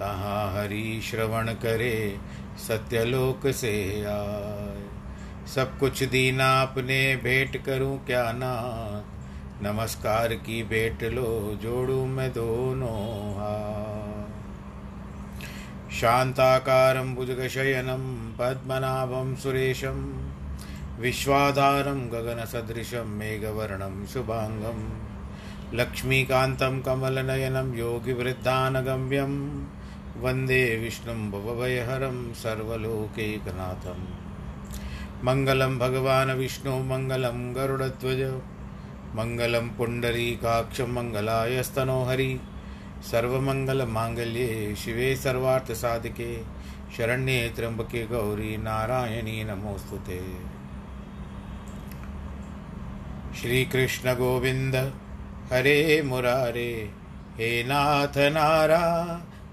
तहाँ हरि श्रवण करे, सत्यलोक से आए। सब कुछ दीना अपने भेंट करूँ क्या नाथ? नमस्कार की भेंट लो, जोड़ू मैं दोनों हाथ। शान्ताकारं भुजगशयनं, पद्मनाभं सुरेशं, विश्वाधारं गगनसदृशं, मेघवर्णं शुभाङ्गं लक्ष्मीकान्तं कमलनयनं, योगिवृद्धानगम्यं। वंदे विष्णुं भवभयहरं सर्वलोकैकनाथं मङ्गलं भगवान् विष्णु, मङ्गलं गरुडध्वज, मङ्गलं पुण्डरीकाक्षं मङ्गलायस्तनो हरि सर्वमङ्गलमाङ्गल्ये शिवे सर्वार्थसाधिके, शरण्ये त्र्यम्बके गौरी नारायणी नमोऽस्तु ते। श्रीकृष्णगोविन्द हरे मुरारे, हे नाथ नारायण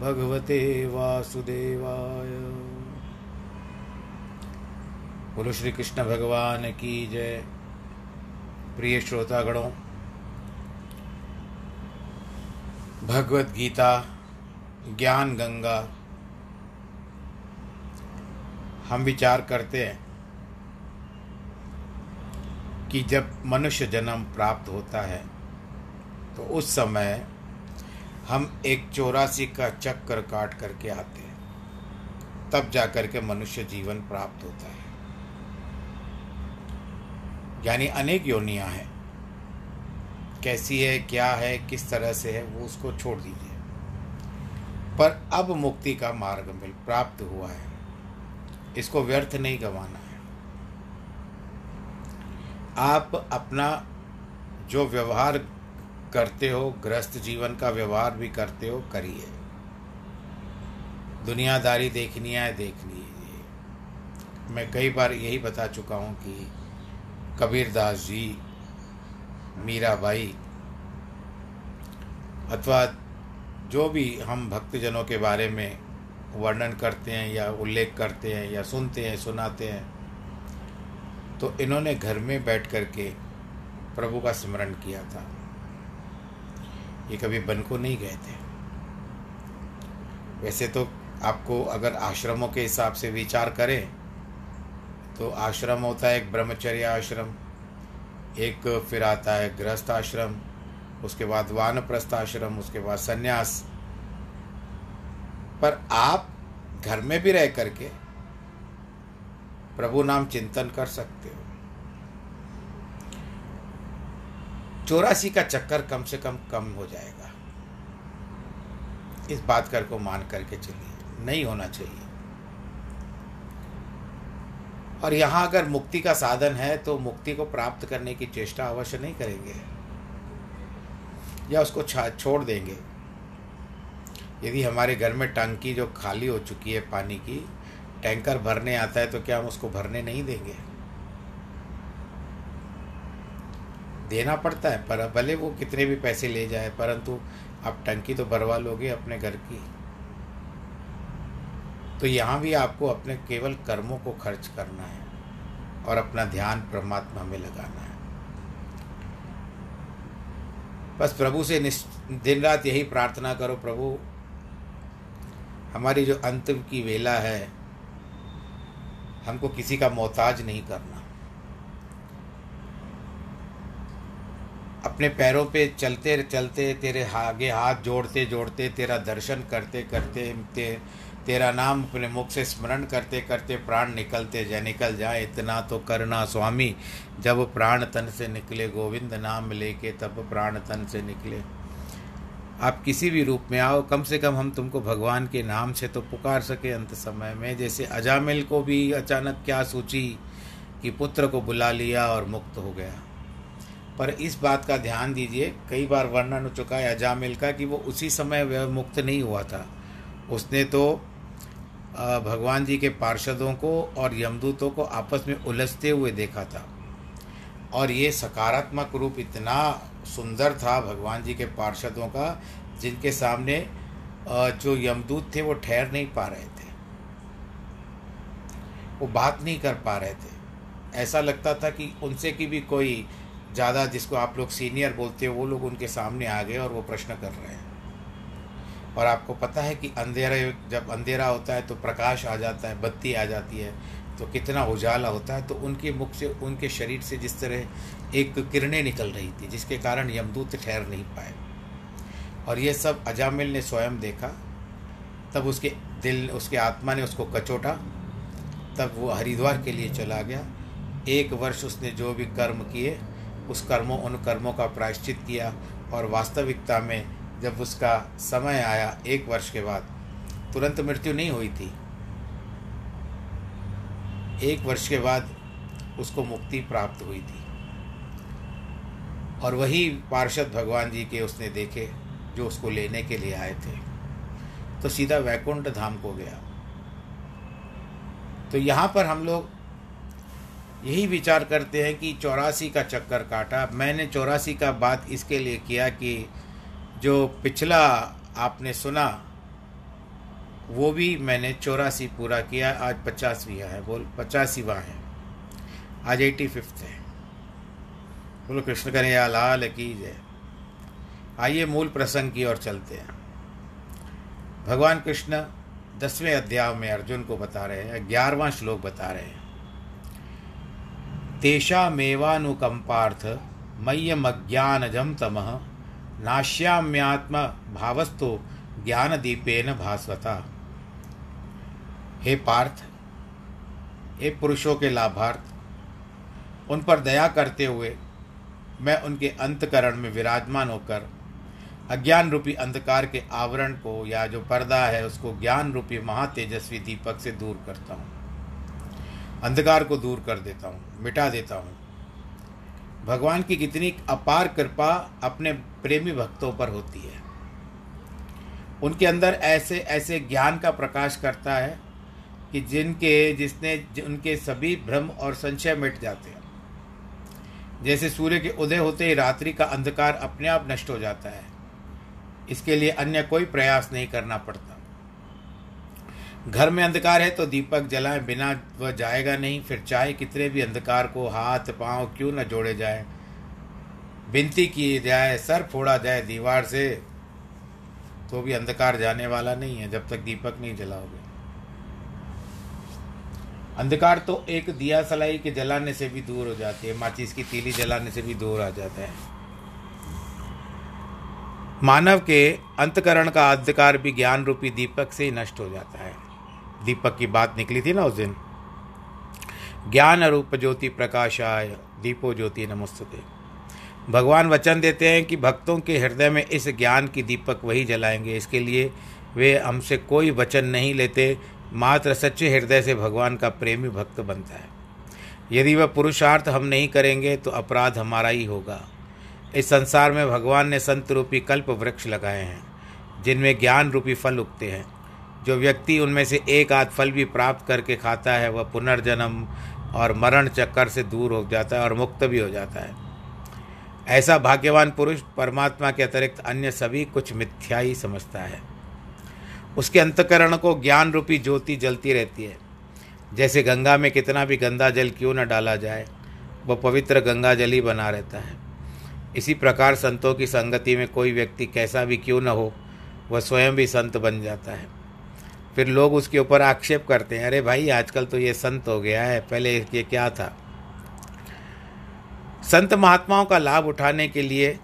भगवते वासुदेवाय। बोलो श्री कृष्ण भगवान की जय। प्रिय श्रोतागणों, भगवत गीता, ज्ञान गंगा, हम विचार करते हैं कि जब मनुष्य जन्म प्राप्त होता है तो उस समय हम एक चौरासी का चक्कर काट करके आते हैं। तब जाकर के मनुष्य जीवन प्राप्त होता है। यानी अनेक योनियाँ हैं। कैसी है, क्या है, किस तरह से है, वो उसको छोड़ दीजिए। पर अब मुक्ति का मार्ग मिल, प्राप्त हुआ है। इसको व्यर्थ नहीं गंवाना है। आप अपना जो व्यवहार करते हो, ग्रस्त जीवन का व्यवहार भी करते हो, करिए। दुनियादारी देखनी है देख लीजिए मैं कई बार यही बता चुका हूँ कि कबीरदास जी, मीरा मीराबाई अथवा जो भी हम भक्तजनों के बारे में वर्णन करते हैं या उल्लेख करते हैं या सुनते हैं, सुनाते हैं तो इन्होंने घर में बैठ कर के प्रभु का स्मरण किया था। ये कभी बन को नहीं गए थे। वैसे तो आपको अगर आश्रमों के हिसाब से विचार करें तो आश्रम होता है एक ब्रह्मचर्य आश्रम, एक फिर आता है गृहस्थ आश्रम, उसके बाद वानप्रस्थ आश्रम, उसके बाद संन्यास। पर आप घर में भी रह करके प्रभु नाम चिंतन कर सकते हो। चौरासी का चक्कर कम से कम कम हो जाएगा। इस बात कर को मान करके चलिए, नहीं होना चाहिए। और यहाँ अगर मुक्ति का साधन है तो मुक्ति को प्राप्त करने की चेष्टा अवश्य नहीं करेंगे। या उसको छोड़ देंगे। यदि हमारे घर में टंकी जो खाली हो चुकी है पानी की, टैंकर भरने आता है तो क्या हम उसको भरने नहीं देंगे? देना पड़ता है, पर भले वो कितने भी पैसे ले जाए, परंतु आप टंकी तो भरवा लोगे अपने घर की। तो यहाँ भी आपको अपने केवल कर्मों को खर्च करना है और अपना ध्यान परमात्मा में लगाना है। बस प्रभु से दिन रात यही प्रार्थना करो, प्रभु, हमारी जो अंत की वेला है, हमको किसी का मोहताज नहीं करना। अपने पैरों पे चलते चलते तेरे आगे हाथ जोड़ते जोड़ते तेरा दर्शन करते करते ते, तेरा नाम अपने मुख से स्मरण करते करते प्राण निकलते जाए निकल जाए। इतना तो करना स्वामी जब प्राण तन से निकले गोविंद नाम लेके तब प्राण तन से निकले। आप किसी भी रूप में आओ कम से कम हम तुमको भगवान के नाम से तो पुकार सके अंत समय में। जैसे अजामिल को भी अचानक क्या सोची कि पुत्र को बुला लिया और मुक्त हो गया। पर इस बात का ध्यान दीजिए, कई बार वर्णन हो चुका है अजामिल का कि वो उसी समय वह मुक्त नहीं हुआ था। उसने तो भगवान जी के पार्षदों को और यमदूतों को आपस में उलझते हुए देखा था। और ये सकारात्मक रूप इतना सुंदर था भगवान जी के पार्षदों का, जिनके सामने जो यमदूत थे वो ठहर नहीं पा रहे थे। वो बात नहीं कर पा रहे थे। ऐसा लगता था कि उनसे की भी कोई ज़्यादा जिसको आप लोग सीनियर बोलते हो, वो लोग उनके सामने आ गए और वो प्रश्न कर रहे हैं। और आपको पता है कि अंधेरा, जब अंधेरा होता है तो प्रकाश आ जाता है, बत्ती आ जाती है तो कितना उजाला होता है। तो उनके मुख से, उनके शरीर से जिस तरह एक किरणें निकल रही थी, जिसके कारण यमदूत ठहर नहीं पाए। और ये सब अजामिल ने स्वयं देखा। तब उसके दिल, उसके आत्मा ने उसको कचोटा। तब वो हरिद्वार के लिए चला गया। एक वर्ष उसने जो भी कर्म किए उस कर्मों, उन कर्मों का प्रायश्चित किया और वास्तविकता में जब उसका समय आया एक वर्ष के बाद, तुरंत मृत्यु नहीं हुई थी। एक वर्ष के बाद उसको मुक्ति प्राप्त हुई थी। और वही पार्षद भगवान जी के उसने देखे, जो उसको लेने के लिए आए थे। तो सीधा वैकुंठ धाम को गया। तो यहाँ पर हम लोग यही विचार करते हैं कि चौरासी का चक्कर काटा। मैंने चौरासी का बात इसके लिए किया कि जो पिछला आपने सुना, वो भी मैंने चौरासी पूरा किया। आज पचासवीं है, बोल, पचासीवा है। आज एटी फिफ्थ है। बोलो, कृष्ण कन्हैया लाल की जय। आइए मूल प्रसंग की ओर चलते हैं। भगवान कृष्ण दसवें अध्याय में अर्जुन को बता रहे हैं, ग्यारहवा श्लोक बता रहे हैं। तेषा मेवानुकंपार्थ मय्यमज्ञानजम तम नाश्याम्यात्म भावस्तु ज्ञान दीपेन भास्वता। हे पार्थ, हे पुरुषों के लाभार्थ, उन पर दया करते हुए मैं उनके अंतकरण में विराजमान होकर अज्ञान रूपी अंधकार के आवरण को या जो पर्दा है उसको ज्ञान रूपी महातेजस्वी दीपक से दूर करता हूँ। अंधकार को दूर कर देता हूँ, मिटा देता हूँ। भगवान की कितनी अपार कृपा अपने प्रेमी भक्तों पर होती है। उनके अंदर ऐसे ऐसे ज्ञान का प्रकाश करता है कि जिनके, जिसने, उनके सभी भ्रम और संशय मिट जाते हैं। जैसे सूर्य के उदय होते ही रात्रि का अंधकार अपने आप नष्ट हो जाता है। इसके लिए अन्य कोई प्रयास नहीं करना पड़ता। घर में अंधकार है तो दीपक जलाए बिना वह जाएगा नहीं, फिर चाहे कितने भी अंधकार को हाथ, पाँव क्यों न जोड़े जाए। बिनती की जाए, सर फोड़ा जाए दीवार से तो भी अंधकार जाने वाला नहीं है जब तक दीपक नहीं जलाओगे। अंधकार तो एक दिया सलाई के जलाने से भी दूर हो जाती है, माचिस की तीली जलाने से भी दूर आ जाता है। मानव के अंतकरण का अंधकार भी ज्ञान रूपी दीपक से ही नष्ट हो जाता है। दीपक की बात निकली थी ना उस दिन। ज्ञान रूप ज्योति प्रकाशाय दीपो ज्योति नमस्ते भगवान वचन देते हैं कि भक्तों के हृदय में इस ज्ञान की दीपक वही जलाएँगे। इसके लिए वे हमसे कोई वचन नहीं लेते, मात्र सच्चे हृदय से भगवान का प्रेमी भक्त बनता है। यदि वह पुरुषार्थ हम नहीं करेंगे तो अपराध हमारा ही होगा। इस संसार में भगवान ने संत रूपी कल्प वृक्ष लगाए हैं, जिनमें ज्ञान रूपी फल उगते हैं। जो व्यक्ति उनमें से एक आध फल भी प्राप्त करके खाता है, वह पुनर्जन्म और मरण चक्कर से दूर हो जाता है और मुक्त भी हो जाता है। ऐसा भाग्यवान पुरुष परमात्मा के अतिरिक्त अन्य सभी कुछ मिथ्या ही समझता है। उसके अंतकरण को ज्ञान रूपी ज्योति जलती रहती है। जैसे गंगा में कितना भी गंदा जल क्यों न डाला जाए वह पवित्र गंगा जल ही बना रहता है। इसी प्रकार संतों की संगति में कोई व्यक्ति कैसा भी क्यों न हो, वह स्वयं भी संत बन जाता है। फिर लोग उसके ऊपर आक्षेप करते हैं, अरे भाई, आजकल तो ये संत हो गया है, पहले ये क्या था? संत महात्माओं का लाभ उठाने के लिए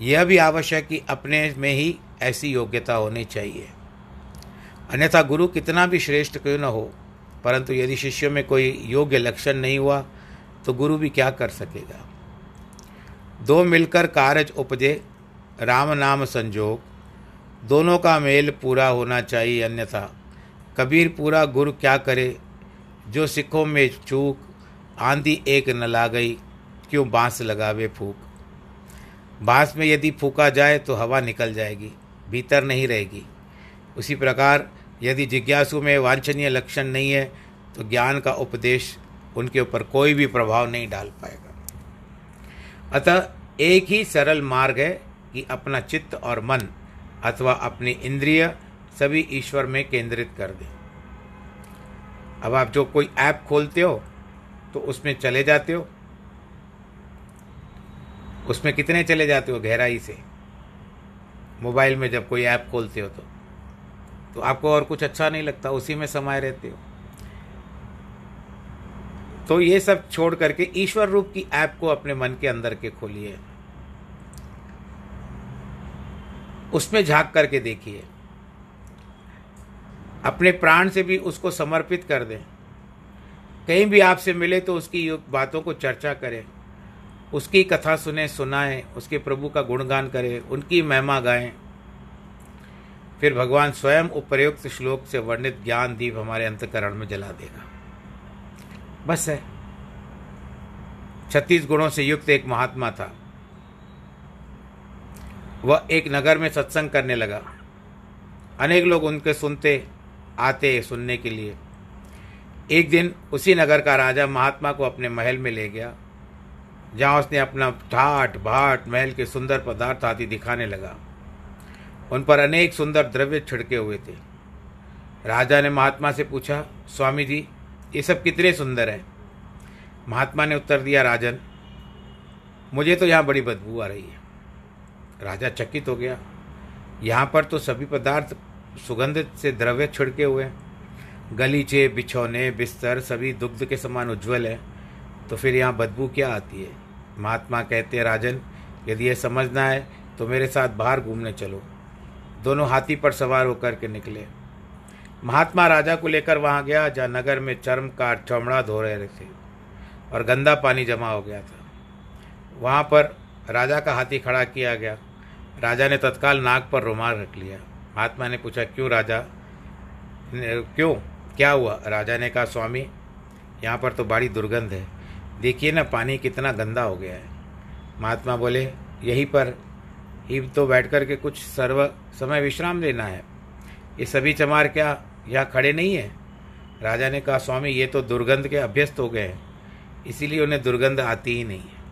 यह भी आवश्यक कि अपने में ही ऐसी योग्यता होनी चाहिए। अन्यथा गुरु कितना भी श्रेष्ठ क्यों न हो, परंतु यदि शिष्य में कोई योग्य लक्षण नहीं हुआ तो गुरु भी क्या कर सकेगा? दो मिलकर कारज उपजे, राम नाम संजोग। दोनों का मेल पूरा होना चाहिए, अन्यथा। कबीर पूरा गुरु क्या करे? जो सिखों में चूक, आंधी एक न ला गई क्यों बाँस लगावे फूक? बाँस में यदि फूका जाए तो हवा निकल जाएगी, भीतर नहीं रहेगी। उसी प्रकार, यदि जिज्ञासु में वांछनीय लक्षण नहीं है तो ज्ञान का उपदेश उनके ऊपर कोई भी प्रभाव नहीं डाल पाएगा। अतः एक ही सरल मार्ग है कि अपना चित्त और मन अथवा अपनी इंद्रिय सभी ईश्वर में केंद्रित कर दें। अब आप जो कोई ऐप खोलते हो तो उसमें चले जाते हो। उसमें कितने चले जाते हो गहराई से? मोबाइल में जब कोई ऐप खोलते हो तो। तो आपको और कुछ अच्छा नहीं लगता, उसी में समाये रहते हो। तो ये सब छोड़ करके ईश्वर रूप की ऐप को अपने मन के अंदर के खोलिए। उसमें झाँक करके देखिए। अपने प्राण से भी उसको समर्पित कर दें। कहीं भी आपसे मिले तो उसकी बातों को चर्चा करें। उसकी कथा सुने, सुनाएँ, उसके प्रभु का गुणगान करें, उनकी महिमा गाएँ। फिर भगवान स्वयं उपयुक्त श्लोक से वर्णित ज्ञान दीप हमारे अंतकरण में जला देगा। बस है। छत्तीस गुणों से युक्त एक महात्मा था। वह एक नगर में सत्संग करने लगा। अनेक लोग उनके सुनते, आते सुनने के लिए। एक दिन उसी नगर का राजा महात्मा को अपने महल में ले गया, जहाँ उसने अपना ठाट, भाट, महल के सुंदर पदार्थ आदि दिखाने लगा। उन पर अनेक सुंदर द्रव्य छिड़के हुए थे। राजा ने महात्मा से पूछा, स्वामी जी, ये सब कितने सुंदर हैं? महात्मा ने उत्तर दिया, राजन, मुझे तो यहाँ बड़ी बदबू आ रही है। राजा चकित हो गया। यहाँ पर तो सभी पदार्थ सुगंधित से द्रव्य छिड़के हुए हैं। गलीचे, बिछौने, बिस्तर सभी दुग्ध के समान उज्जवल है। तो फिर यहाँ बदबू क्या आती है? महात्मा कहते हैं, राजन, यदि यह समझना है तो मेरे साथ बाहर घूमने चलो। दोनों हाथी पर सवार होकर के निकले। महात्मा राजा को लेकर वहाँ गया, जहाँ नगर में चर्म का चमड़ा धो रहे थे और गंदा पानी जमा हो गया था। वहाँ पर राजा का हाथी खड़ा किया गया। राजा ने तत्काल नाक पर रुमाल रख लिया। महात्मा ने पूछा, क्यों राजा? क्यों? क्या हुआ? राजा ने कहा, स्वामी, यहाँ पर तो बड़ी दुर्गंध है। देखिए ना, पानी कितना गंदा हो गया है। महात्मा बोले, यहीं पर। ही तो बैठ कर के कुछ सर्व, समय विश्राम लेना है। ये सभी चमार क्या यहाँ खड़े नहीं है? राजा ने कहा, स्वामी, ये तो दुर्गंध के अभ्यस्त हो गए हैं। इसीलिए उन्हें दुर्गंध आती ही नहीं है।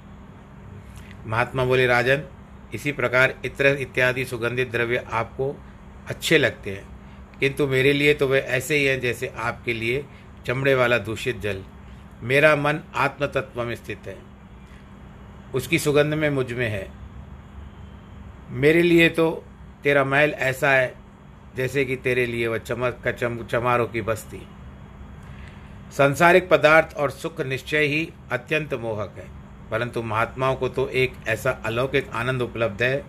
महात्मा बोले, राजन इसी प्रकार इत्र इत्यादि सुगंधित द्रव्य आपको अच्छे लगते हैं। किंतु मेरे लिए तो वे ऐसे ही हैं जैसे आपके लिए चमड़े वाला दूषित जल। मेरा मन आत्म तत्व में स्थित है। उसकी सुगंध में मुझमें है। मेरे लिए तो तेरा महल ऐसा है जैसे कि तेरे लिए वह चमक का चम चमारों की बस्ती। सांसारिक पदार्थ और सुख निश्चय ही अत्यंत मोहक है। परंतु महात्माओं को तो एक ऐसा अलौकिक आनंद उपलब्ध है,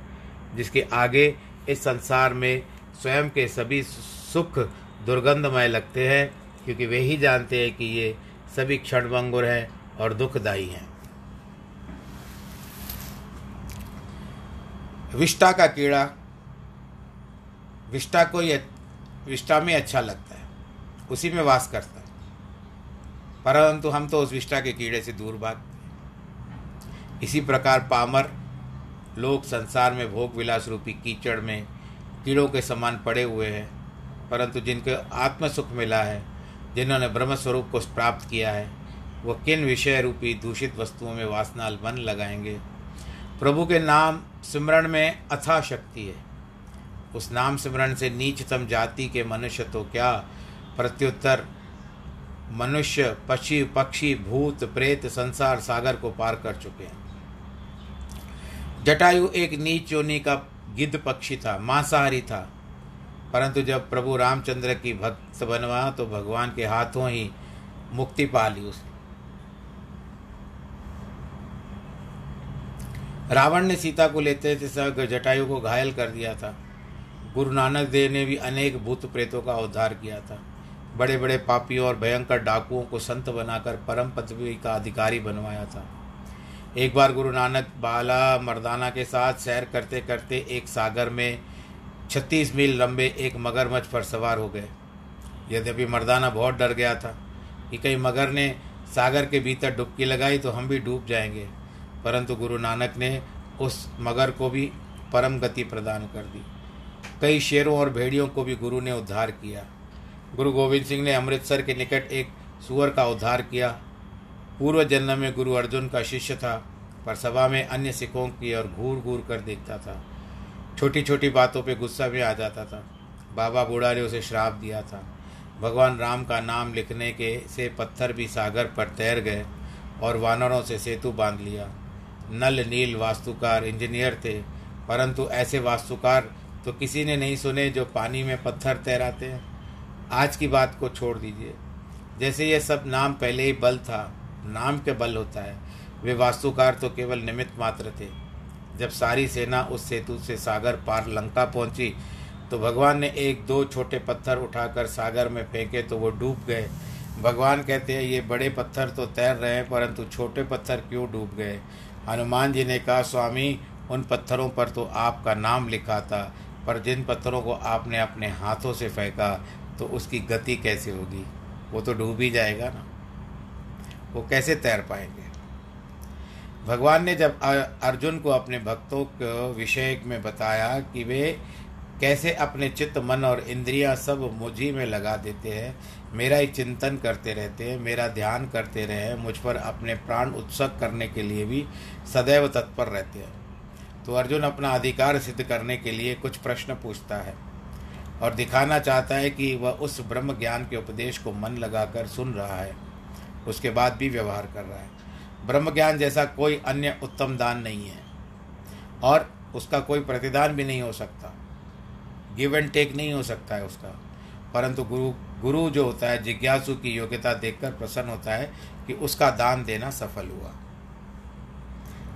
जिसके आगे इस संसार में स्वयं के सभी सुख दुर्गंधमय लगते हैं, क्योंकि वे ही जानते हैं कि ये सभी क्षणभंगुर हैं और दुखदायी हैं। विष्टा का कीड़ा विष्टा को ये विष्टा में अच्छा लगता है, उसी में वास करता है। परंतु हम तो उस विष्टा के कीड़े से दूर भाग इसी प्रकार पामर लोग संसार में भोग विलास रूपी कीचड़ में कीड़ों के समान पड़े हुए हैं, परंतु जिनको आत्म सुख मिला है, जिन्होंने ब्रह्म स्वरूप को प्राप्त किया है, वो किन विषय रूपी दूषित वस्तुओं में वासना मन लगाएँगे? प्रभु के नाम सिमरण में अथा शक्ति है। उस नाम सिमरण से नीचतम जाति के मनुष्य तो क्या प्रत्युत्तर? मनुष्य, पक्षी पक्षी, भूत, प्रेत, संसार, सागर को पार कर चुके हैं। जटायु एक नीच योनि का गिद्ध पक्षी था, मांसाहारी था। परंतु जब प्रभु रामचंद्र की भक्त बनवा तो भगवान के हाथों ही मुक्ति पा ली उसने। रावण ने सीता को लेते थे जटायु को घायल कर दिया था। गुरु नानक देव ने भी अनेक भूत प्रेतों का उद्धार किया था। बड़े बड़े पापियों और भयंकर डाकुओं को संत बनाकर परम पदवी का अधिकारी बनवाया था। एक बार गुरु नानक बाला मर्दाना के साथ सैर करते करते एक सागर में छत्तीस मील लंबे एक मगरमच्छ पर सवार हो गए। यद्यपि मर्दाना बहुत डर गया था कि कहीं मगर ने सागर के भीतर डुबकी लगाई तो हम भी डूब जाएँगे, परंतु गुरु नानक ने उस मगर को भी परम गति प्रदान कर दी। कई शेरों और भेड़ियों को भी गुरु ने उद्धार किया। गुरु गोविंद सिंह ने अमृतसर के निकट एक सुअर का उद्धार किया। पूर्व जन्म में गुरु अर्जुन का शिष्य था, पर सभा में अन्य सिखों की ओर घूर घूर कर देखता था। छोटी छोटी बातों पे गुस्सा भी आ जाता था। बाबा बूढ़ा ने उसे श्राप दिया था। भगवान राम का नाम लिखने के से पत्थर भी सागर पर तैर गए और वानरों से सेतु बाँध लिया। नल, नील वास्तुकार, इंजीनियर थे, परंतु ऐसे वास्तुकार तो किसी ने नहीं सुने जो पानी में पत्थर तैराते हैं। आज की बात को छोड़ दीजिए। जैसे ये सब नाम पहले ही बल था नाम के बल होता है। वे वास्तुकार तो केवल निमित्त मात्र थे। जब सारी सेना उस सेतु से सागर पार लंका पहुँची तो भगवान ने एक दो छोटे पत्थर उठाकर सागर में फेंके तो वो डूब गए। भगवान कहते हैं, ये बड़े पत्थर तो तैर रहे हैं, परंतु छोटे पत्थर क्यों डूब गए? हनुमान जी ने कहा, स्वामी, उन पत्थरों पर तो आपका नाम लिखा था, पर जिन पत्थरों को आपने अपने हाथों से फेंका तो उसकी गति कैसे होगी? वो तो डूब ही जाएगा ना। वो कैसे तैर पाएँगे? भगवान ने जब अर्जुन को अपने भक्तों के विषय में बताया कि वे कैसे अपने चित्त, मन और इंद्रियाँ सब मुझी में लगा देते हैं, मेरा ही चिंतन करते रहते हैं, मेरा ध्यान करते रहे मुझ पर अपने प्राण उत्सक करने के लिए भी सदैव तत्पर रहते हैं। तो अर्जुन अपना अधिकार सिद्ध करने के लिए कुछ प्रश्न पूछता है और दिखाना चाहता है कि वह उस ब्रह्म ज्ञान के उपदेश को मन लगाकर सुन रहा है। उसके बाद भी व्यवहार कर रहा है। ब्रह्म ज्ञान जैसा कोई अन्य उत्तम दान नहीं है और उसका कोई प्रतिदान भी नहीं हो सकता। गिव एंड टेक नहीं हो सकता है उसका। परंतु गुरु गुरु जो होता है, जिज्ञासु की योग्यता देखकर प्रसन्न होता है कि उसका दान देना सफल हुआ।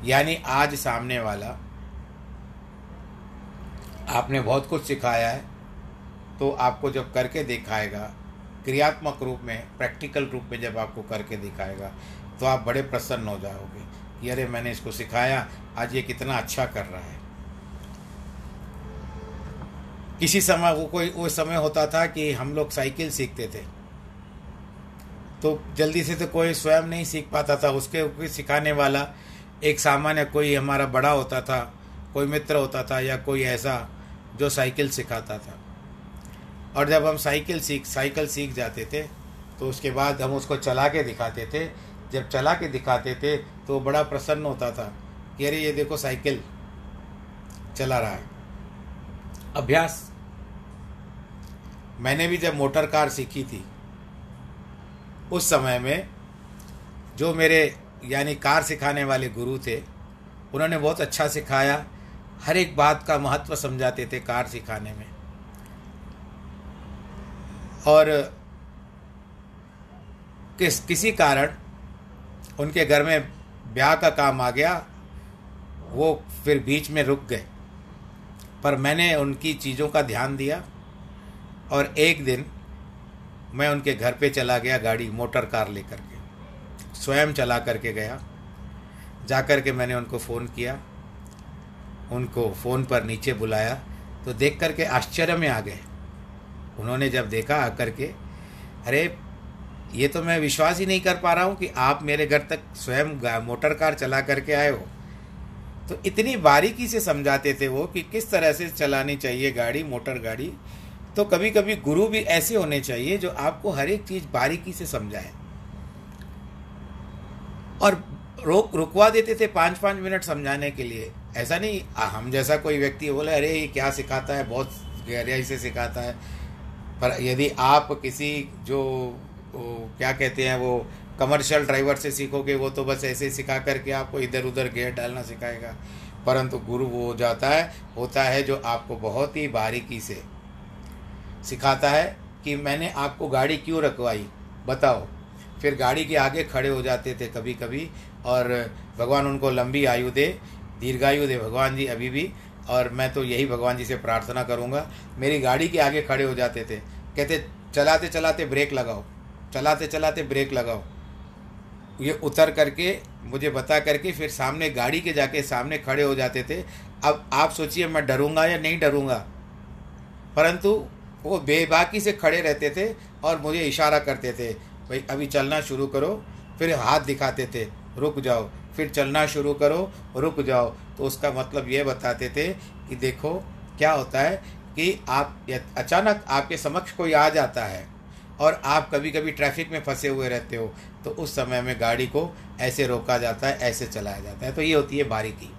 यानी आज सामने वाला आपने बहुत कुछ सिखाया है तो आपको जब करके दिखाएगा क्रियात्मक रूप में, प्रैक्टिकल रूप में जब आपको करके दिखाएगा तो आप बड़े प्रसन्न हो जाओगे कि अरे मैंने इसको सिखाया, आज ये कितना अच्छा कर रहा है। किसी समय वो कोई, वो समय होता था कि हम लोग साइकिल सीखते थे। तो जल्दी से तो कोई स्वयं नहीं सीख पाता था, उसके कोई सिखाने वाला एक सामान्य कोई हमारा बड़ा होता था, कोई मित्र होता था या कोई ऐसा जो साइकिल सिखाता था। और जब हम साइकिल सीख साइकिल सीख जाते थे तो उसके बाद हम उसको चला के दिखाते थे। जब चला के दिखाते थे तो बड़ा प्रसन्न होता था कि अरे, ये देखो साइकिल चला रहा है। अभ्यास। मैंने भी जब मोटर कार सीखी थी, उस समय में जो मेरे, यानी कार सिखाने वाले गुरु थे, उन्होंने बहुत अच्छा सिखाया। हर एक बात का महत्व समझाते थे कार सिखाने में। और किस, किसी कारण उनके घर में ब्याह का काम आ गया, वो फिर बीच में रुक गए। पर मैंने उनकी चीज़ों का ध्यान दिया और एक दिन मैं उनके घर पे चला गया गाड़ी, मोटर कार लेकर के। स्वयं चला करके गया। जा कर के मैंने उनको फ़ोन किया। उनको फ़ोन पर नीचे बुलाया। तो देख कर के आश्चर्य में आ गए। उन्होंने जब देखा आकर के, अरे, ये तो मैं विश्वास ही नहीं कर पा रहा हूँ कि आप मेरे घर तक स्वयं मोटर कार चला करके आए हो। तो इतनी बारीकी से समझाते थे वो कि किस तरह से चलानी चाहिए गाड़ी, मोटर गाड़ी। तो कभी कभी गुरु भी ऐसे होने चाहिए जो आपको हर एक चीज़ बारीकी से समझाए। और रोक, रुकवा देते थे पाँच पाँच मिनट समझाने के लिए। ऐसा नहीं हम जैसा कोई व्यक्ति बोले, अरे, ये क्या सिखाता है? बहुत गहराई से सिखाता है। पर यदि आप किसी जो क्या कहते हैं, वो कमर्शियल ड्राइवर से सीखोगे, वो तो बस ऐसे सिखा करके आपको इधर उधर गेयर डालना सिखाएगा। परंतु गुरु वो हो जाता है, होता है जो आपको बहुत ही बारीकी से सिखाता है कि मैंने आपको गाड़ी क्यों रखवाई, बताओ। फिर गाड़ी के आगे खड़े हो जाते थे कभी कभी और भगवान उनको लंबी आयु दे, दीर्घायु दे। भगवान जी अभी भी और मैं तो यही भगवान जी से प्रार्थना करूँगा। मेरी गाड़ी के आगे खड़े हो जाते थे। कहते, चलाते चलाते ब्रेक लगाओ। चलाते चलाते ब्रेक लगाओ। ये उतर करके मुझे बता करके फिर सामने गाड़ी के जाके सामने खड़े हो जाते थे। अब आप सोचिए, मैं डरूँगा या नहीं डरूँगा? परंतु वो बेबाकी से खड़े रहते थे और मुझे इशारा करते थे, भाई, अभी चलना शुरू करो। फिर हाथ दिखाते थे, रुक जाओ। फिर चलना शुरू करो, रुक जाओ। तो उसका मतलब ये बताते थे कि देखो, क्या होता है कि आप अचानक आपके समक्ष कोई आ जाता है और आप कभी कभी ट्रैफ़िक में फंसे हुए रहते हो तो उस समय में गाड़ी को ऐसे रोका जाता है, ऐसे चलाया जाता है। तो ये होती है बारीकी।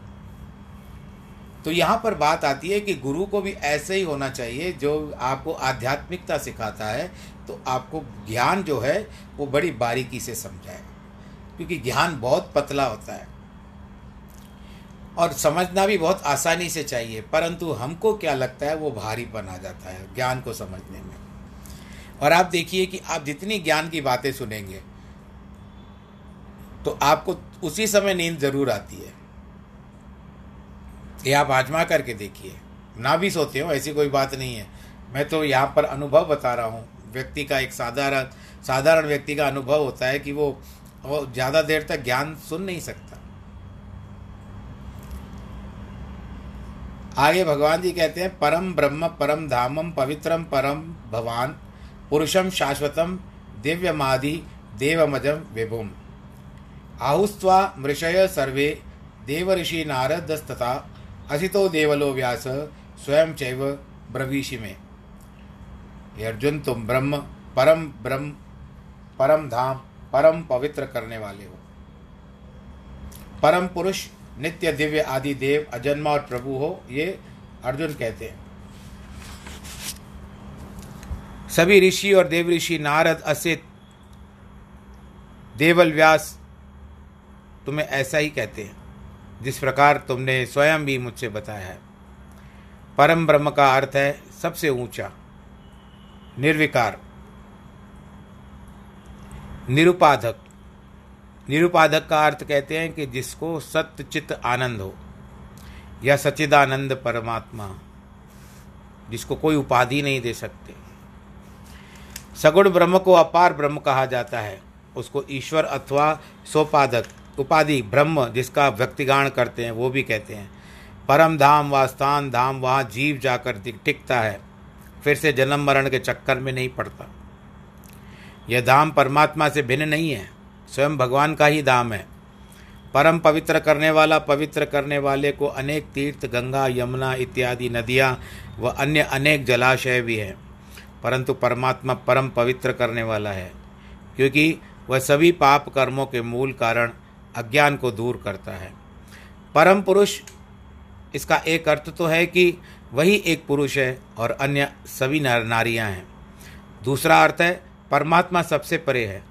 तो यहाँ पर बात आती है कि गुरु को भी ऐसे ही होना चाहिए जो आपको आध्यात्मिकता सिखाता है तो आपको ज्ञान जो है, वो बड़ी बारीकी से समझाए क्योंकि ज्ञान बहुत पतला होता है। और समझना भी बहुत आसानी से चाहिए, परंतु हमको क्या लगता है वो भारीपन आ जाता है ज्ञान को समझने में। और आप देखिए कि आप जितनी ज्ञान की बातें सुनेंगे तो आपको उसी समय नींद ज़रूर आती है। ये आप आजमा करके देखिए। ना भी सोते हो, ऐसी कोई बात नहीं है। मैं तो यहाँ पर अनुभव बता रहा हूँ। व्यक्ति का एक साधारण साधारण व्यक्ति का अनुभव होता है कि वो वो ज़्यादा देर तक ज्ञान सुन नहीं सकता। आगे भगवान जी कहते हैं, परम ब्रह्म, परम धामम, पवित्रम, परम भवान, पुरुषम शाश्वतम, दिव्यमादि, देवमजम, विभुम। आहुस्वा मृषय सर्वे देवऋषि नारदस्तथा, असितो देवलो व्यास, स्वयं चैव ब्रवीषि में। अर्जुन, तुम ब्रह्म, परम ब्रह्म, परम धाम परम पवित्र करने वाले हो। परम पुरुष, नित्य दिव्य आदि देव, अजन्मा और प्रभु हो, ये अर्जुन कहते हैं। सभी ऋषि और देव ऋषि, नारद, असित देवल व्यास तुम्हें ऐसा ही कहते हैं, जिस प्रकार तुमने स्वयं भी मुझसे बताया है। परम ब्रह्म का अर्थ है सबसे ऊँचा, निर्विकार। निरुपाधक। निरुपाधक का अर्थ कहते हैं कि जिसको सत्य चित्त आनंद हो, या सचिदानंद परमात्मा, जिसको कोई उपाधि नहीं दे सकते। सगुण ब्रह्म को अपार ब्रह्म कहा जाता है। उसको ईश्वर अथवा सोपादक उपाधि ब्रह्म जिसका व्यक्तिगान करते हैं, वो भी कहते हैं। परम धाम व स्थान, धाम वहाँ जीव जाकर टिकता है, फिर से जन्म मरण के चक्कर में नहीं पड़ता। यह धाम परमात्मा से भिन्न नहीं है, स्वयं भगवान का ही धाम है। परम पवित्र करने वाला, पवित्र करने वाले को अनेक तीर्थ, गंगा, यमुना इत्यादि नदियाँ व अन्य अनेक जलाशय भी हैं। परंतु परमात्मा परम पवित्र करने वाला है, क्योंकि वह सभी पाप कर्मों के मूल कारण अज्ञान को दूर करता है। परम पुरुष, इसका एक अर्थ तो है कि वही एक पुरुष है और अन्य सभी नर नारियाँ हैं। दूसरा अर्थ है परमात्मा सबसे परे है।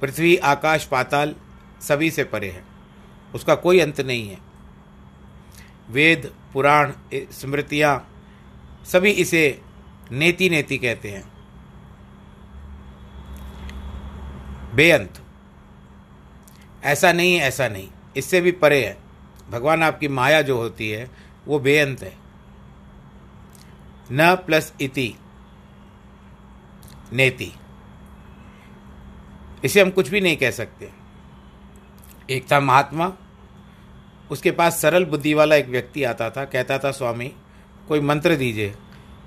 पृथ्वी, आकाश, पाताल सभी से परे है। उसका कोई अंत नहीं है। वेद, पुराण स्मृतियाँ सभी इसे नेति नेति कहते हैं। बेअंत। ऐसा नहीं ऐसा नहीं। इससे भी परे है। भगवान आपकी माया जो होती है, वो बेअंत है। न प्लस इति। नेति। इसे हम कुछ भी नहीं कह सकते। एक था महात्मा, उसके पास सरल बुद्धि वाला एक व्यक्ति आता था, कहता था, स्वामी, कोई मंत्र दीजिए।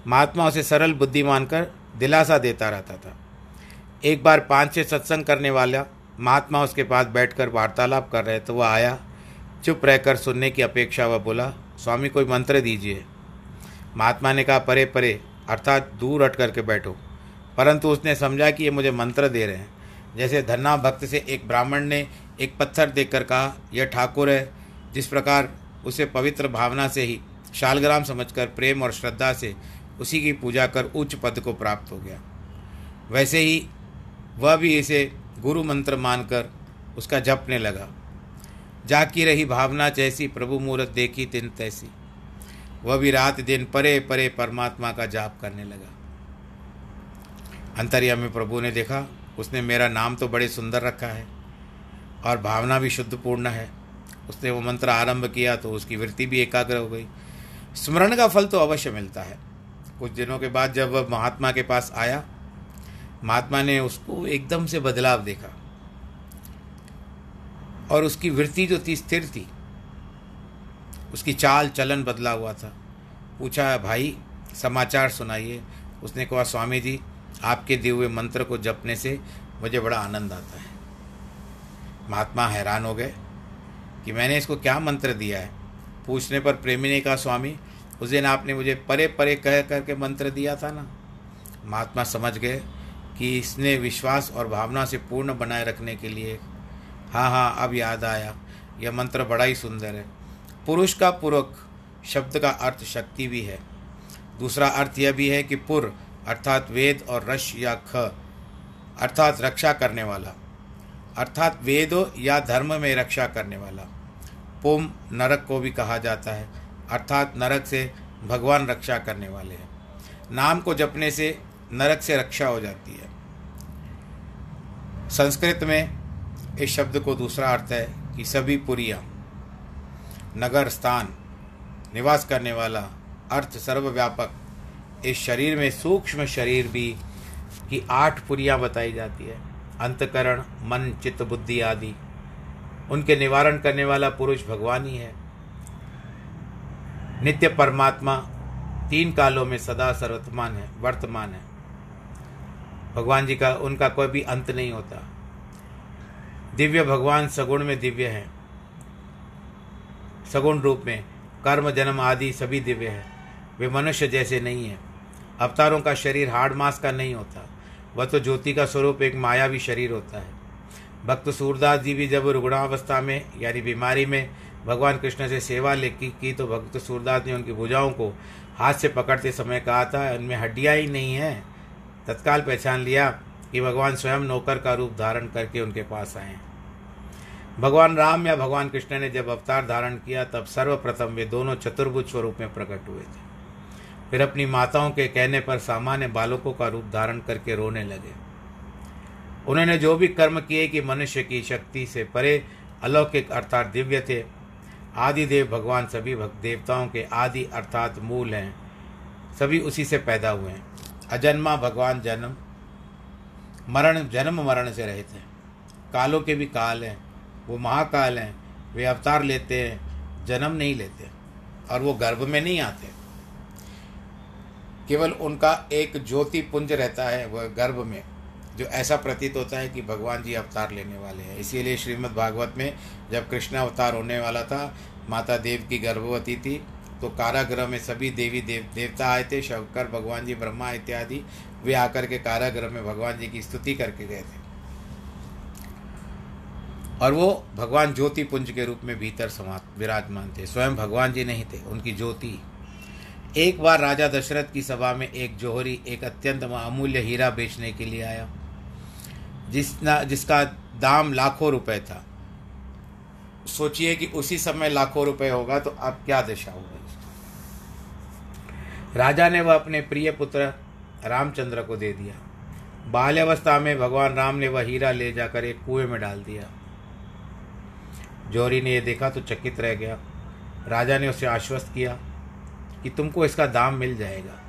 महात्मा उसे सरल बुद्धि मानकर दिलासा देता रहता था। एक बार पाँच छः सत्संग करने वाला महात्मा उसके पास बैठकर वार्तालाप कर रहे तो वह आया, चुप रहकर सुनने की अपेक्षा वह बोला, स्वामी, कोई मंत्र दीजिए। महात्मा ने कहा, परे परे, अर्थात दूर हट करके बैठो। परंतु उसने समझा कि ये मुझे मंत्र दे रहे हैं। जैसे धन्ना भक्त से एक ब्राह्मण ने एक पत्थर देखकर कहा, यह ठाकुर है। जिस प्रकार उसे पवित्र भावना से ही, शालग्राम समझकर, प्रेम और श्रद्धा से उसी की पूजा कर उच्च पद को प्राप्त हो गया। वैसे ही वह भी इसे गुरु मंत्र मानकर उसका जपने लगा। जाकी रही भावना जैसी प्रभु मूर्त देखी तिन तैसी। वह भी रात दिन परे परे परमात्मा का जाप करने लगा। अंतरिया में प्रभु ने देखा उसने मेरा नाम तो बड़े सुंदर रखा है और भावना भी शुद्ध पूर्ण है। उसने वो मंत्र आरंभ किया तो उसकी वृत्ति भी एकाग्र हो गई। स्मरण का फल तो अवश्य मिलता है। कुछ दिनों के बाद जब वह महात्मा के पास आया, महात्मा ने उसको एकदम से बदलाव देखा और उसकी वृत्ति जो थी स्थिर थी, उसकी चाल चलन बदला हुआ था। पूछा, भाई, समाचार सुनाइए। उसने कहा, स्वामी जी आपके दिए हुए मंत्र को जपने से मुझे बड़ा आनंद आता है। महात्मा हैरान हो गए कि मैंने इसको क्या मंत्र दिया है? पूछने पर प्रेमी ने कहा, स्वामी, उस दिन आपने मुझे परे परे कह करके मंत्र दिया था ना? महात्मा समझ गए कि इसने विश्वास और भावना से पूर्ण बनाए रखने के लिए हाँ हाँ अब याद आया। यह मंत्र बड़ा ही सुंदर है। पुरुष का पुरक शब्द का अर्थ शक्ति भी है। दूसरा अर्थ यह भी है कि पुर अर्थात वेद और रश या ख, अर्थात रक्षा करने वाला, अर्थात वेद या धर्म में रक्षा करने वाला। पुम नरक को भी कहा जाता है, अर्थात नरक से भगवान रक्षा करने वाले हैं। नाम को जपने से नरक से रक्षा हो जाती है। संस्कृत में इस शब्द को दूसरा अर्थ है कि सभी पुरिया, नगर, स्थान, निवास करने वाला, अर्थ सर्वव्यापक इस शरीर में, सूक्ष्म शरीर भी, की आठ पुरियाँ बताई जाती है। अंतकरण, मन, चित्त, बुद्धि आदि। उनके निवारण करने वाला पुरुष भगवान ही है। नित्य परमात्मा तीन कालों में सदा सर्वतमान है, वर्तमान है। भगवान जी का, उनका कोई भी अंत नहीं होता। दिव्य भगवान सगुण में दिव्य है। सगुण रूप में कर्म, जन्म आदि सभी दिव्य है। वे मनुष्य जैसे नहीं है। अवतारों का शरीर हार्ड मास का नहीं होता। वह तो ज्योति का स्वरूप एक मायावी शरीर होता है। भक्त सूरदास जी भी जब रुग्णावस्था में यानी बीमारी में भगवान कृष्ण से सेवा ले की, तो भक्त सूरदास ने उनकी भुजाओं को हाथ से पकड़ते समय कहा था उनमें हड्डियाँ ही नहीं हैं। तत्काल पहचान लिया कि भगवान स्वयं नौकर का रूप धारण करके उनके पास आए भगवान राम या भगवान कृष्ण ने जब अवतार धारण किया तब सर्वप्रथम वे दोनों चतुर्भुज स्वरूप में प्रकट हुए थे। फिर अपनी माताओं के कहने पर सामान्य बालकों का रूप धारण करके रोने लगे। उन्होंने जो भी कर्म किए कि मनुष्य की शक्ति से परे अलौकिक अर्थात दिव्य थे आदि देव भगवान सभी देवताओं के आदि अर्थात मूल हैं, सभी उसी से पैदा हुए हैं। अजन्मा भगवान जन्म, मरण जन्म मरण से रहे थे कालों के भी काल हैं, वो महाकाल हैं, वे अवतार लेते हैं, जन्म नहीं लेते, और वो गर्भ में नहीं आते। केवल उनका एक ज्योति पुंज रहता है वह गर्भ में, जो ऐसा प्रतीत होता है कि भगवान जी अवतार लेने वाले हैं। इसीलिए श्रीमद् भागवत में जब कृष्ण अवतार होने वाला था, माता देव की गर्भवती थी तो कारागृह में सभी देवी देव, देवता आए थे, शंकर, भगवान जी, ब्रह्मा इत्यादि, वे आकर के कारागृह में भगवान जी की स्तुति करके गए थे। और वो भगवान ज्योति पुंज के रूप में भीतर समा विराजमान थे। स्वयं भगवान जी नहीं थे, उनकी ज्योति एक बार राजा दशरथ की सभा में एक जोहरी एक अत्यंत अमूल्य हीरा बेचने के लिए आया, जिसना, जिसका दाम लाखों रुपए था। सोचिए कि उसी समय लाखों रुपए होगा तो अब क्या दशा होगी। राजा ने वह अपने प्रिय पुत्र रामचंद्र को दे दिया। बाल्यावस्था में भगवान राम ने वह हीरा ले जाकर एक कुएँ में डाल दिया। जौहरी ने यह देखा तो चकित रह गया। राजा ने उसे आश्वस्त किया कि तुमको इसका दाम मिल जाएगा।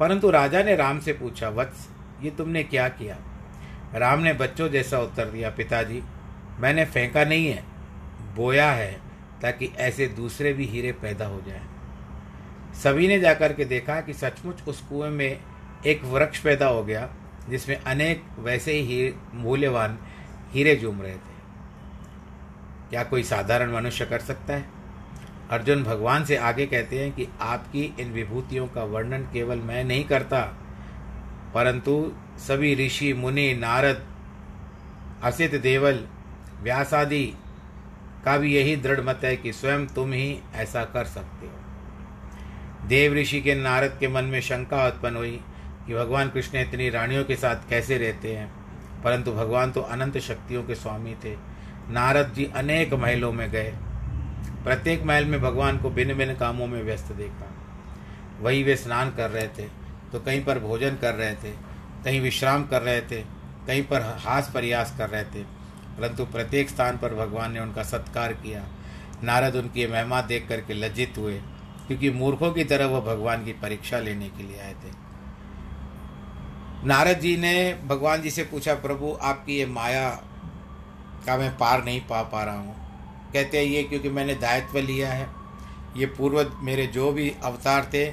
परंतु राजा ने राम से पूछा, वत्स, ये तुमने क्या किया? राम ने बच्चों जैसा उत्तर दिया, पिताजी, मैंने फेंका नहीं है, बोया है, ताकि ऐसे दूसरे भी हीरे पैदा हो जाएँ। सभी ने जाकर के देखा कि सचमुच उस कुएँ में एक वृक्ष पैदा हो गया, जिसमें अनेक वैसे ही मूल्यवान हीरे जूम रहे थे। क्या कोई साधारण मनुष्य कर सकता है? अर्जुन भगवान से आगे कहते हैं कि आपकी इन विभूतियों का वर्णन केवल मैं नहीं करता, परंतु सभी ऋषि, मुनि, नारद, असित देवल, व्यासादि का भी यही दृढ़ मत है कि स्वयं तुम ही ऐसा कर सकते हो। देव ऋषि के नारद के मन में शंका उत्पन्न हुई कि भगवान कृष्ण इतनी रानियों के साथ कैसे रहते हैं, परंतु भगवान तो अनंत शक्तियों के स्वामी थे। नारद जी अनेक महलों में गए। प्रत्येक महल में भगवान को भिन्न भिन्न कामों में व्यस्त देखा। वही वे स्नान कर रहे थे तो कहीं पर भोजन कर रहे थे, कहीं विश्राम कर रहे थे, कहीं पर हास प्रयास कर रहे थे। परंतु प्रत्येक स्थान पर भगवान ने उनका सत्कार किया। नारद उनकी महिमा देख करके लज्जित हुए, क्योंकि मूर्खों की तरह वह भगवान की परीक्षा लेने के लिए आए थे। नारद जी ने भगवान जी से पूछा, प्रभु, आपकी ये माया का मैं पार नहीं पा पा रहा हूँ। कहते हैं, ये क्योंकि मैंने दायित्व लिया है। ये पूर्व मेरे जो भी अवतार थे,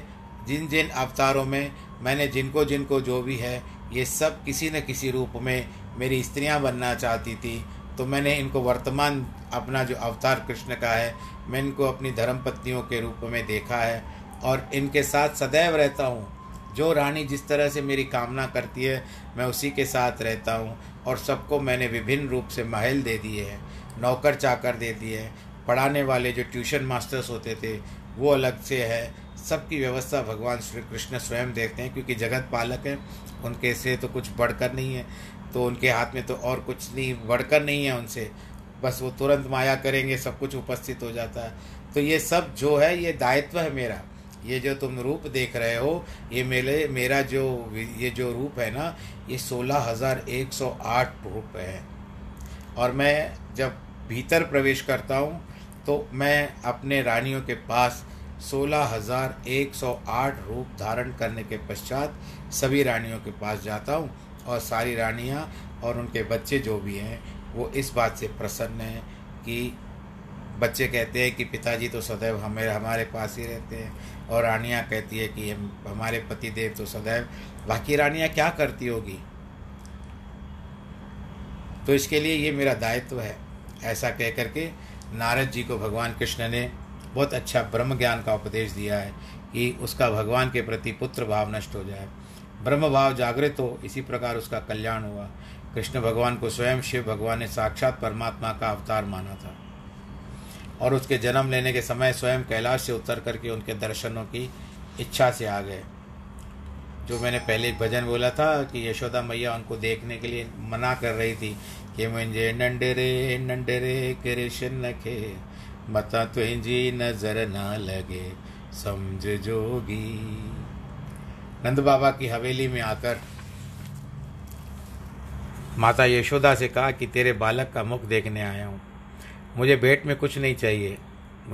जिन जिन अवतारों में मैंने जिनको जिनको जो भी है, ये सब किसी न किसी रूप में मेरी स्त्रियाँ बनना चाहती थी। तो मैंने इनको वर्तमान अपना जो अवतार कृष्ण का है, मैं इनको अपनी धर्म पत्नियों के रूप में देखा है और इनके साथ सदैव रहता हूँ। जो रानी जिस तरह से मेरी कामना करती है, मैं उसी के साथ रहता हूँ और सबको मैंने विभिन्न रूप से महल दे दिए हैं। नौकर चाकर दे दिए पढ़ाने वाले जो ट्यूशन मास्टर्स होते थे, वो अलग से है। सबकी व्यवस्था भगवान श्री कृष्ण स्वयं देखते हैं, क्योंकि जगत पालक हैं। उनके से तो कुछ बढ़कर नहीं है। तो उनके हाथ में तो और कुछ नहीं, बढ़कर नहीं है उनसे। बस वो तुरंत माया करेंगे, सब कुछ उपस्थित हो जाता है। तो ये सब जो है, ये दायित्व है मेरा। ये जो तुम रूप देख रहे हो, ये मेरे, मेरा जो ये जो रूप है ना, ये सोलह हज़ार एक सौ आठ रूप है। और मैं जब भीतर प्रवेश करता हूँ तो मैं अपने रानियों के पास सोलह हज़ार एक सौ आठ रूप धारण करने के पश्चात सभी रानियों के पास जाता हूँ और सारी रानियाँ और उनके बच्चे जो भी हैं, वो इस बात से प्रसन्न हैं कि बच्चे कहते हैं कि पिताजी तो सदैव हमें, हमारे पास ही रहते हैं और रानियाँ कहती है कि हम, हमारे पति देव तो सदैव, बाकी रानियाँ क्या करती होगी? तो इसके लिए ये मेरा दायित्व है। ऐसा कह करके नारद जी को भगवान कृष्ण ने बहुत अच्छा ब्रह्म ज्ञान का उपदेश दिया है कि उसका भगवान के प्रति पुत्र भाव नष्ट हो जाए। ब्रह्म भाव जागृत हो, इसी प्रकार उसका कल्याण हुआ। कृष्ण भगवान को स्वयं शिव भगवान ने साक्षात परमात्मा का अवतार माना था। और उसके जन्म लेने के समय स्वयं कैलाश से उतर करके उनके दर्शनों की इच्छा से आ गए। जो मैंने पहले भजन बोला था कि यशोदा मैया उनको देखने के लिए मना कर रही थी कि मुझे नंडरे नंडरे कृष्ण के मता तुझी नज़र ना लगे समझ जोगी। नंद बाबा की हवेली में आकर माता यशोदा से कहा कि तेरे बालक का मुख देखने आया हूँ। मुझे भेंट में कुछ नहीं चाहिए।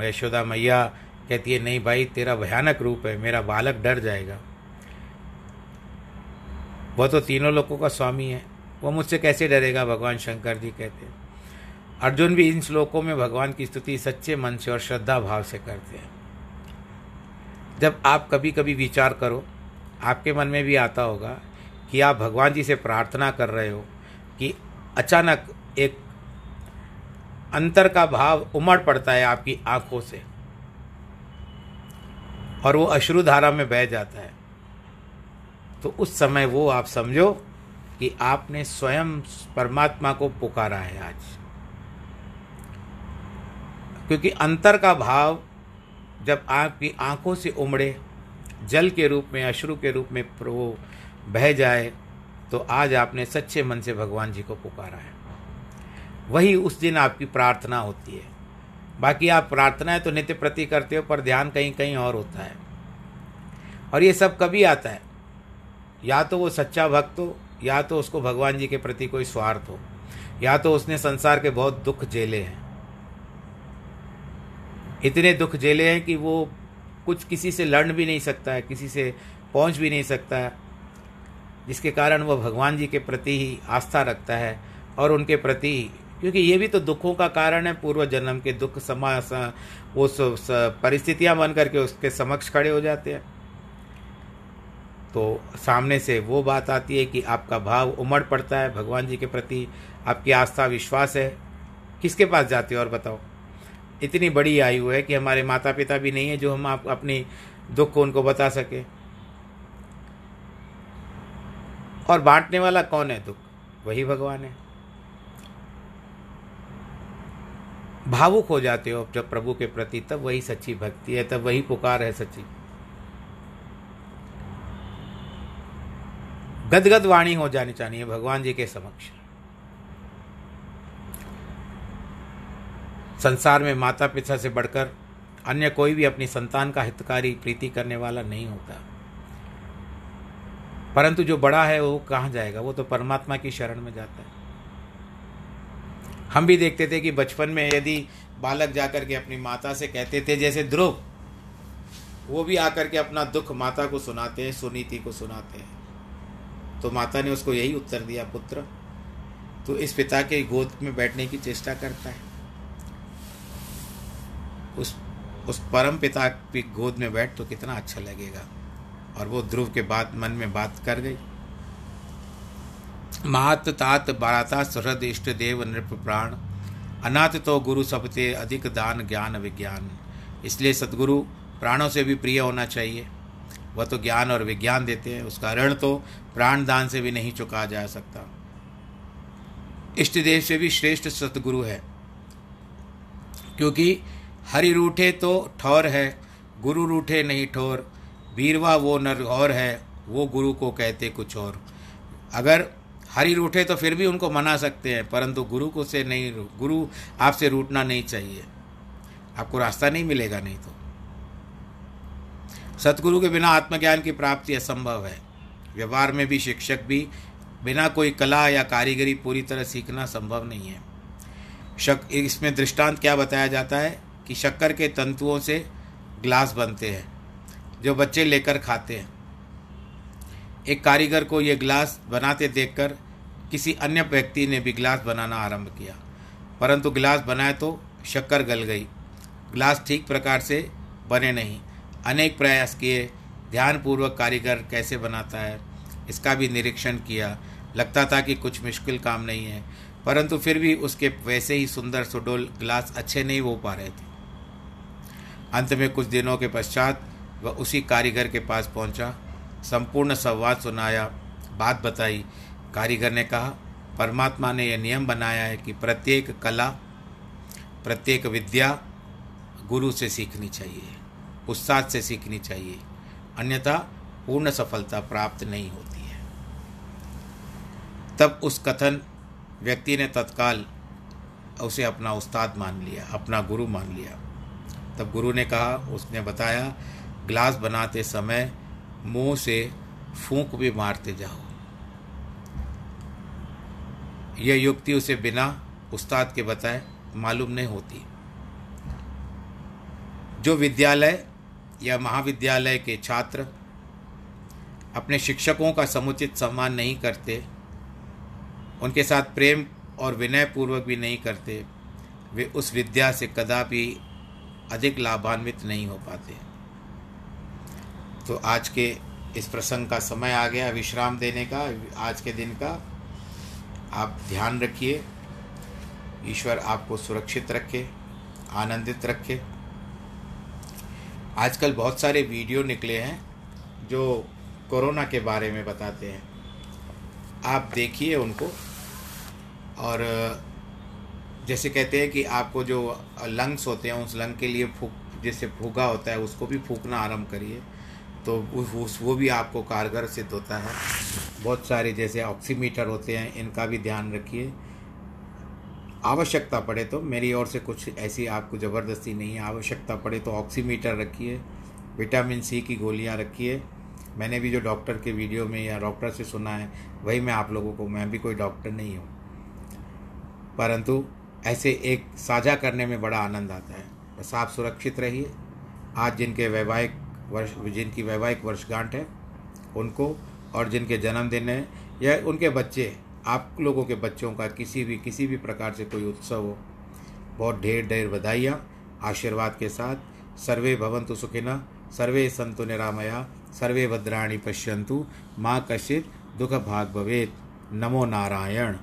यशोदा मैया कहती है, नहीं भाई, तेरा भयानक रूप है, मेरा बालक डर जाएगा। वह तो तीनों लोगों का स्वामी है। वो मुझसे कैसे डरेगा, भगवान शंकर जी कहते हैं। अर्जुन भी इन श्लोकों में भगवान की स्तुति सच्चे मन से और श्रद्धा भाव से करते हैं। जब आप कभी कभी विचार करो, आपके मन में भी आता होगा कि आप भगवान जी से प्रार्थना कर रहे हो कि अचानक एक अंतर का भाव उमड़ पड़ता है आपकी आँखों से और वो अश्रुधारा में बह जाता है। तो उस समय वो आप समझो कि आपने स्वयं परमात्मा को पुकारा है आज। क्योंकि अंतर का भाव जब आपकी आँखों से उमड़े, जल के रूप में, अश्रु के रूप में वो बह जाए तो आज आपने सच्चे मन से भगवान जी को पुकारा है। वही उस दिन आपकी प्रार्थना होती है। बाकी आप प्रार्थनाएँ तो नित्य प्रति करते हो, पर ध्यान कहीं कहीं और होता है। और ये सब कभी आता है। या तो वो सच्चा भक्त हो या तो उसको भगवान जी के प्रति कोई स्वार्थ हो, या तो उसने संसार के बहुत दुख झेले हैं। इतने दुख झेले हैं कि वो कुछ किसी से लड़ भी नहीं सकता है, किसी से पहुँच भी नहीं सकता है, जिसके कारण वह भगवान जी के प्रति ही आस्था रखता है और उनके प्रति ही। क्योंकि ये भी तो दुखों का कारण है, पूर्व जन्म के दुख समा वो परिस्थितियाँ बन करके उसके समक्ष खड़े हो जाते हैं। तो सामने से वो बात आती है कि आपका भाव उमड़ पड़ता है, भगवान जी के प्रति आपकी आस्था, विश्वास है। किसके पास जाते हो और बताओ? इतनी बड़ी आयु है कि हमारे माता पिता भी नहीं है जो हम आप अपनी दुख को उनको बता सके। और बांटने वाला कौन है दुख? वही भगवान है। भावुक हो जाते हो जब प्रभु के प्रति, तब वही सच्ची भक्ति है, तब वही पुकार है सच्ची। गदगद वाणी हो जानी चाहिए भगवान जी के समक्ष। संसार में माता पिता से बढ़कर अन्य कोई भी अपनी संतान का हितकारी प्रीति करने वाला नहीं होता। परंतु जो बड़ा है वो कहाँ जाएगा? वो तो परमात्मा की शरण में जाता है। हम भी देखते थे कि बचपन में यदि बालक जाकर के अपनी माता से कहते थे, जैसे ध्रुव, वो भी आकर के अपना दुख माता को सुनाते हैं, सुनीति को सुनाते हैं। तो माता ने उसको यही उत्तर दिया, पुत्र तो इस पिता के गोद में बैठने की चेष्टा करता है। उस उस परम पिता की गोद में बैठ तो कितना अच्छा लगेगा। और वो ध्रुव के बाद मन में बात कर गई। मात तात बाराता सहृद इष्ट देव नृप प्राण। अनाथ तो गुरु सबते अधिक दान ज्ञान विज्ञान। इसलिए सदगुरु प्राणों से भी प्रिय होना चाहिए। वह तो ज्ञान और विज्ञान देते हैं, उसका ऋण तो प्राण दान से भी नहीं चुका जा सकता। इष्ट देव से भी श्रेष्ठ सतगुरु है। क्योंकि हरि रूठे तो ठौर है, गुरु रूठे नहीं ठोर, बीरवा वो नर और है, वो गुरु को कहते कुछ और। अगर हरि रूठे तो फिर भी उनको मना सकते हैं, परंतु गुरु को से नहीं, गुरु आपसे रूठना नहीं चाहिए। आपको रास्ता नहीं मिलेगा नहीं तो। सतगुरु के बिना आत्मज्ञान की प्राप्ति असंभव है। व्यवहार में भी शिक्षक भी बिना कोई कला या कारीगरी पूरी तरह सीखना संभव नहीं है। शक, इसमें दृष्टांत क्या बताया जाता है कि शक्कर के तंतुओं से ग्लास बनते हैं, जो बच्चे लेकर खाते हैं। एक कारीगर को ये ग्लास बनाते देखकर किसी अन्य व्यक्ति ने भी ग्लास बनाना आरंभ किया। परंतु गिलास बनाए तो शक्कर गल गई। ग्लास ठीक प्रकार से बने नहीं। अनेक प्रयास किए, ध्यानपूर्वक कारीगर कैसे बनाता है, इसका भी निरीक्षण किया। लगता था कि कुछ मुश्किल काम नहीं है, परंतु फिर भी उसके वैसे ही सुंदर सुडोल ग्लास अच्छे नहीं हो पा रहे थे। अंत में कुछ दिनों के पश्चात वह उसी कारीगर के पास पहुँचा, संपूर्ण संवाद सुनाया, बात बताई। कारीगर ने कहा, परमात्मा ने यह नियम बनाया है कि प्रत्येक कला, प्रत्येक विद्या गुरु से सीखनी चाहिए। उस्ताद से सीखनी चाहिए। अन्यथा पूर्ण सफलता प्राप्त नहीं होती है। तब उस कथन व्यक्ति ने तत्काल उसे अपना उस्ताद मान लिया, अपना गुरु मान लिया। तब गुरु ने कहा, उसने बताया, ग्लास बनाते समय मुँह से फूंक भी मारते जाओ। यह युक्ति उसे बिना उस्ताद के बताए मालूम नहीं होती। जो विद्यालय या महाविद्यालय के छात्र अपने शिक्षकों का समुचित सम्मान नहीं करते, उनके साथ प्रेम और विनय पूर्वक भी नहीं करते, वे उस विद्या से कदापि अधिक लाभान्वित नहीं हो पाते। तो आज के इस प्रसंग का समय आ गया विश्राम देने का, आज के दिन का। आप ध्यान रखिए, ईश्वर आपको सुरक्षित रखे, आनंदित रखे। आजकल बहुत सारे वीडियो निकले हैं जो कोरोना के बारे में बताते हैं। आप देखिए उनको। और जैसे कहते हैं कि आपको जो लंग्स होते हैं, उस लंग के लिए फूक, जैसे फूका होता है, उसको भी फूकना आरंभ करिए। तो उस वो भी आपको कारगर सिद्ध होता है। बहुत सारे जैसे ऑक्सीमीटर होते हैं, इनका भी ध्यान रखिए। आवश्यकता पड़े तो मेरी ओर से कुछ ऐसी आपको ज़बरदस्ती नहीं है, आवश्यकता पड़े तो ऑक्सीमीटर रखिए विटामिन सी की गोलियाँ रखिए। मैंने भी जो डॉक्टर के वीडियो में या डॉक्टर से सुना है, वही मैं आप लोगों को, मैं भी कोई डॉक्टर नहीं हूँ। परंतु ऐसे एक साझा करने में बड़ा आनंद आता है। बस आप सुरक्षित रहिए। आज जिनके वैवाहिक वर्ष, जिनकी वैवाहिक वर्षगांठ है, उनको और जिनके जन्मदिन है या उनके बच्चे आप लोगों के बच्चों का किसी भी किसी भी प्रकार से कोई उत्सव हो, बहुत ढेर ढेर बधाइयाँ। आशीर्वाद के साथ, सर्वे भवंतु सुखिना सर्वे संतु निरामया, सर्वे भद्राणी पश्यंतु माँ कश्चित दुख भाग भवेत। नमो नारायण।